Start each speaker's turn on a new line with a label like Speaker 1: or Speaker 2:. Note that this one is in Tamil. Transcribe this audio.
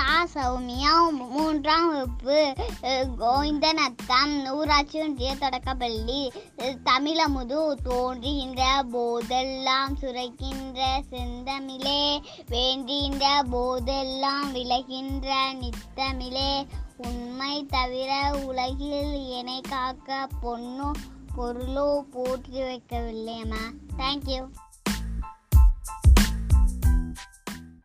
Speaker 1: சௌமியா மூன்றாம் வகுப்பு அஹ், கோவிந்தநத்தம் நூராட்சி ஒன்றிய தொடக்கப்பள்ளி தமிழமுது தோன்றுகின்ற போதெல்லாம் சுரைக்கின்ற செந்தமிழே வேண்டுகின்ற போதெல்லாம் விளைகின்ற நித்தமிழே உண்மை தவிர உலகில் என்னை காக்க பொண்ணு பொருளோ போற்றி வைக்கவில்லையம்மா. தேங்க்யூ